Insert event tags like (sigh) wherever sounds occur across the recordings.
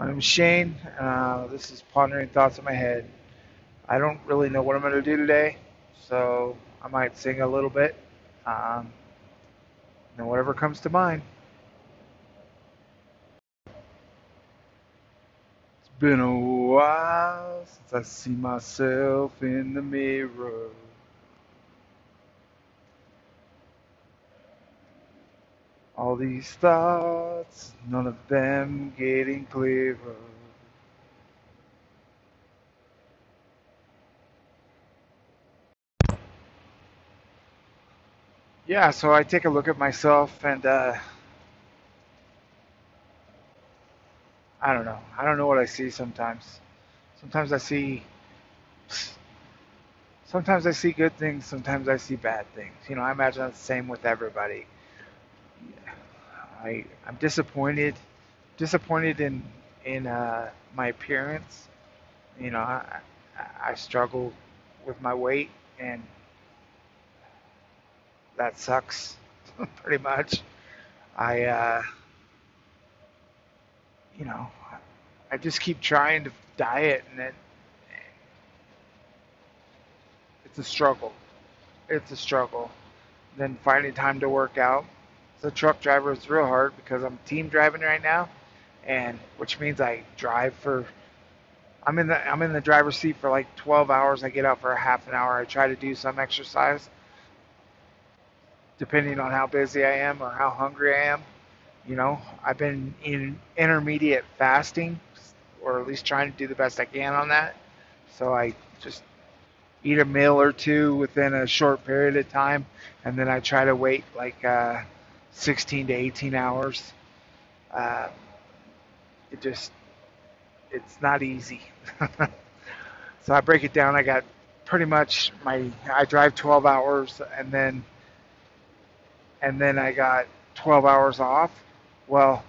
Is Shane. Uh, this is Pondering Thoughts in My Head. I don't really know what I'm going to do today, so I might sing a little bit. Um, know, whatever comes to mind. It's been a while since I see myself in the mirror. All these thoughts, none of them getting clearer. Yeah, so I take a look at myself and uh, I don't know. I don't know what I see sometimes. Sometimes I see sometimes I see good things, sometimes I see bad things. You know, I imagine that's the same with everybody. I I'm disappointed disappointed in in uh, my appearance. You know, I I struggle with my weight and that sucks (laughs) pretty much. I uh, you know, I just keep trying to diet and it it's a struggle. It's a struggle. Then finding time to work out. A truck driver, it's real hard because I'm team driving right now, and which means I drive for. I'm in the I'm in the driver's seat for like 12 hours. I get out for a half an hour. I try to do some exercise, depending on how busy I am or how hungry I am. You know, I've been in intermediate fasting, or at least trying to do the best I can on that. So I just eat a meal or two within a short period of time, and then I try to wait like uh, 16 to 18 hours. Uh, it just, it's not easy. (laughs) so I break it down. I got pretty much my, I drive 12 hours, and then, and then I got 12 hours off. Well,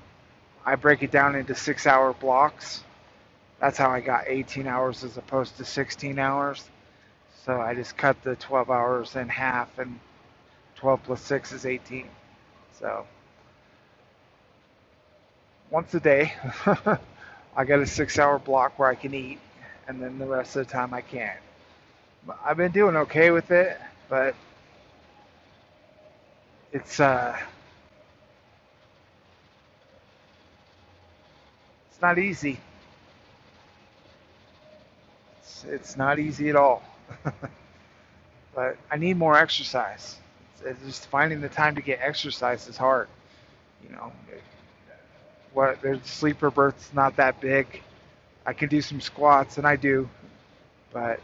I break it down into six-hour blocks. That's how I got 18 hours as opposed to 16 hours. So I just cut the 12 hours in half, and 12 plus 6 is 18. So once a day, (laughs) I got a six hour block where I can eat, and then the rest of the time I can't. I've been doing okay with it, but it's uh, it's not easy. It's, it's not easy at all. (laughs) but I need more exercise. It's, just finding the time to get exercise is hard. You know, what their sleeper berth's not that big. I can do some squats, and I do, but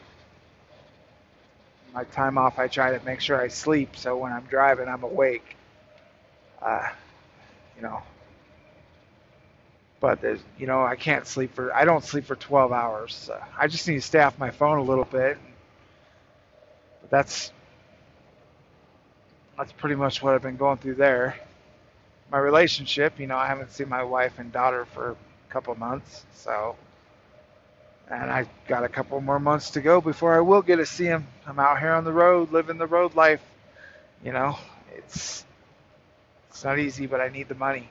my time off, I try to make sure I sleep so when I'm driving, I'm awake. Uh, you know, but there's, you know, I can't sleep for, I don't sleep for 12 hours. I just need to stay off my phone a little bit. But that's that's pretty much what I've been going through there. My relationship, you know, I haven't seen my wife and daughter for a couple months, so and I got a couple more months to go before I will get to see them. I'm out here on the road, living the road life. You know, it's it's not easy, but I need the money,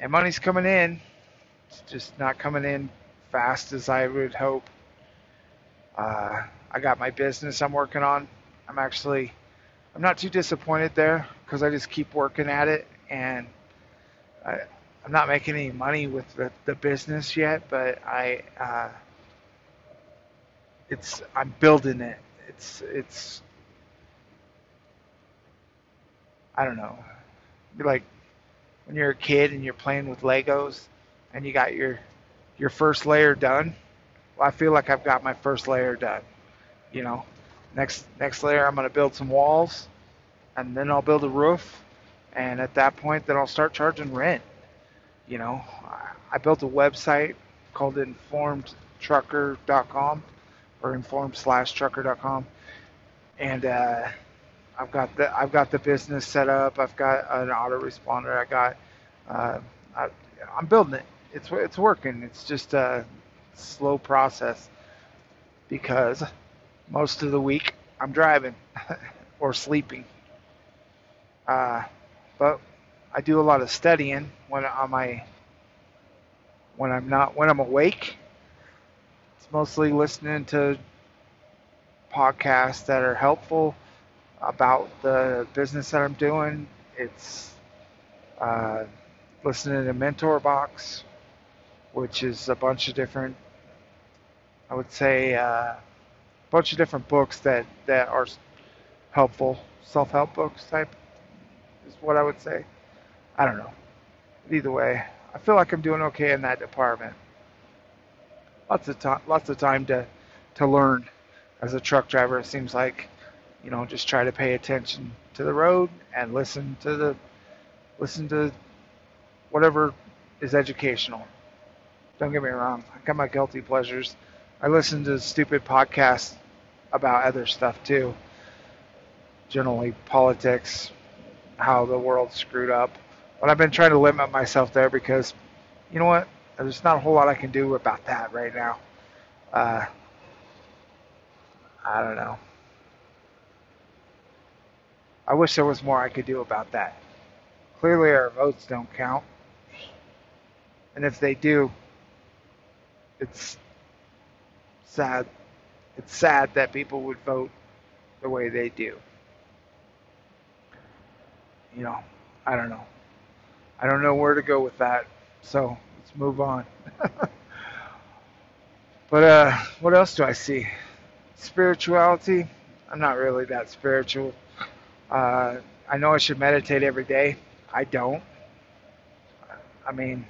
and money's coming in. It's just not coming in fast as I would hope. Uh, I got my business I'm working on. I'm actually I'm not too disappointed there because I just keep working at it and I, I'm not making any money with the, the business yet, but I uh, it's I'm building it. It's it's I don't know. Like when you're a kid and you're playing with Legos and you got your your first layer done. Well, I feel like I've got my first layer done. You know, Next next layer, I'm going to build some walls, and then I'll build a roof, and at that point, then I'll start charging rent. You know, I built a website called informedtrucker.com or informed slash trucker.com, and uh, I've got the I've got the business set up. I've got an autoresponder. I got uh, I, I'm building it. It's it's working. It's just a slow process because most of the week I'm driving (laughs) or sleeping. Uh, but I do a lot of studying when on my when I'm not when I'm awake. It's mostly listening to podcasts that are helpful about the business that I'm doing. It's uh, listening to Mentor Box, which is a bunch of different, I would say, uh, bunch of different books that, that are helpful, self help books type, is what I would say. I don't know. Either way, I feel like I'm doing okay in that department. Lots of time, lots of time to, to learn as a truck driver. It seems like, you know, just try to pay attention to the road and listen to the, listen to whatever is educational. Don't get me wrong. I got my guilty pleasures. I listen to stupid podcasts about other stuff too. Generally politics, how the world screwed up. But I've been trying to limit myself there because, you know what? There's not a whole lot I can do about that right now. Uh, I don't know. I wish there was more I could do about that. Clearly, our votes don't count. And if they do, it's sad. It's sad that people would vote the way they do. You know, I don't know. I don't know where to go with that. So let's move on. (laughs) but uh, what else do I see? Spirituality. I'm not really that spiritual. Uh, I know I should meditate every day. I don't. I mean,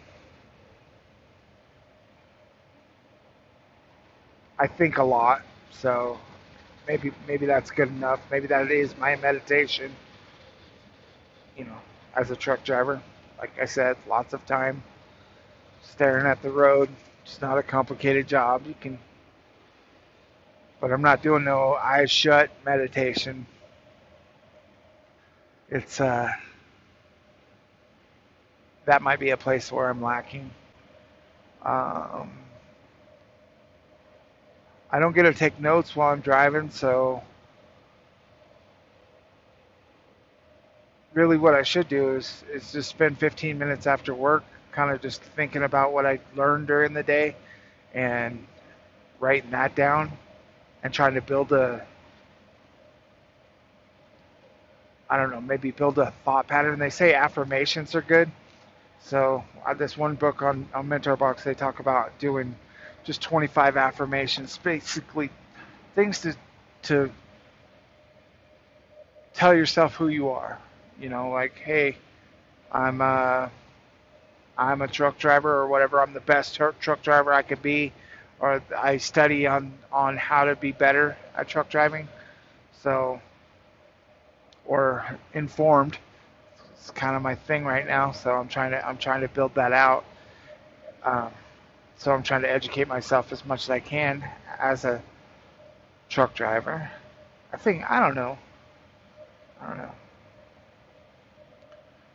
I think a lot, so maybe maybe that's good enough. Maybe that is my meditation. You know, as a truck driver, like I said, lots of time staring at the road. It's not a complicated job. You can, but I'm not doing no eyes shut meditation. It's uh, that might be a place where I'm lacking. Um, I don't get to take notes while I'm driving, so really what I should do is, is just spend 15 minutes after work kind of just thinking about what I learned during the day and writing that down and trying to build a I don't know, maybe build a thought pattern. They say affirmations are good. So uh, this one book on, on Mentor Box, they talk about doing just 25 affirmations, basically things to to tell yourself who you are. You know, like, hey, I'm uh, I'm a truck driver or whatever. I'm the best truck driver I could be, or I study on on how to be better at truck driving. So, or informed. It's kind of my thing right now. So I'm trying to I'm trying to build that out. Um, so I'm trying to educate myself as much as I can as a truck driver. I think I don't know. I don't know.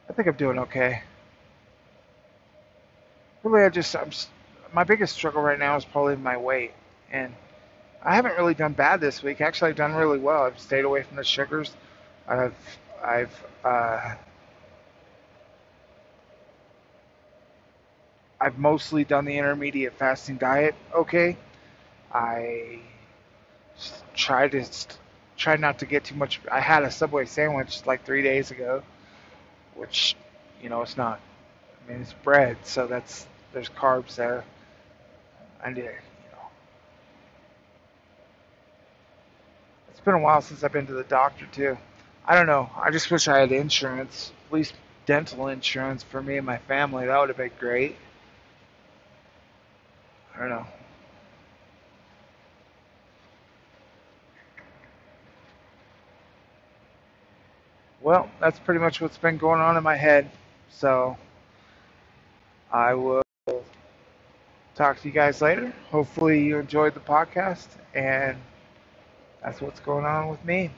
I think I'm doing okay. Really, I just I'm my biggest struggle right now is probably my weight, and I haven't really done bad this week. Actually, I've done really well. I've stayed away from the sugars. I've I've uh, I've mostly done the intermediate fasting diet okay. I try to try not to get too much. I had a Subway sandwich like three days ago, which you know it's not. I mean it's bread, so that's there's carbs there. I did. It's been a while since I've been to the doctor too. I don't know. I just wish I had insurance, at least dental insurance for me and my family. That would have been great. Don't know. Well, that's pretty much what's been going on in my head. So I will talk to you guys later. Hopefully, you enjoyed the podcast, and that's what's going on with me.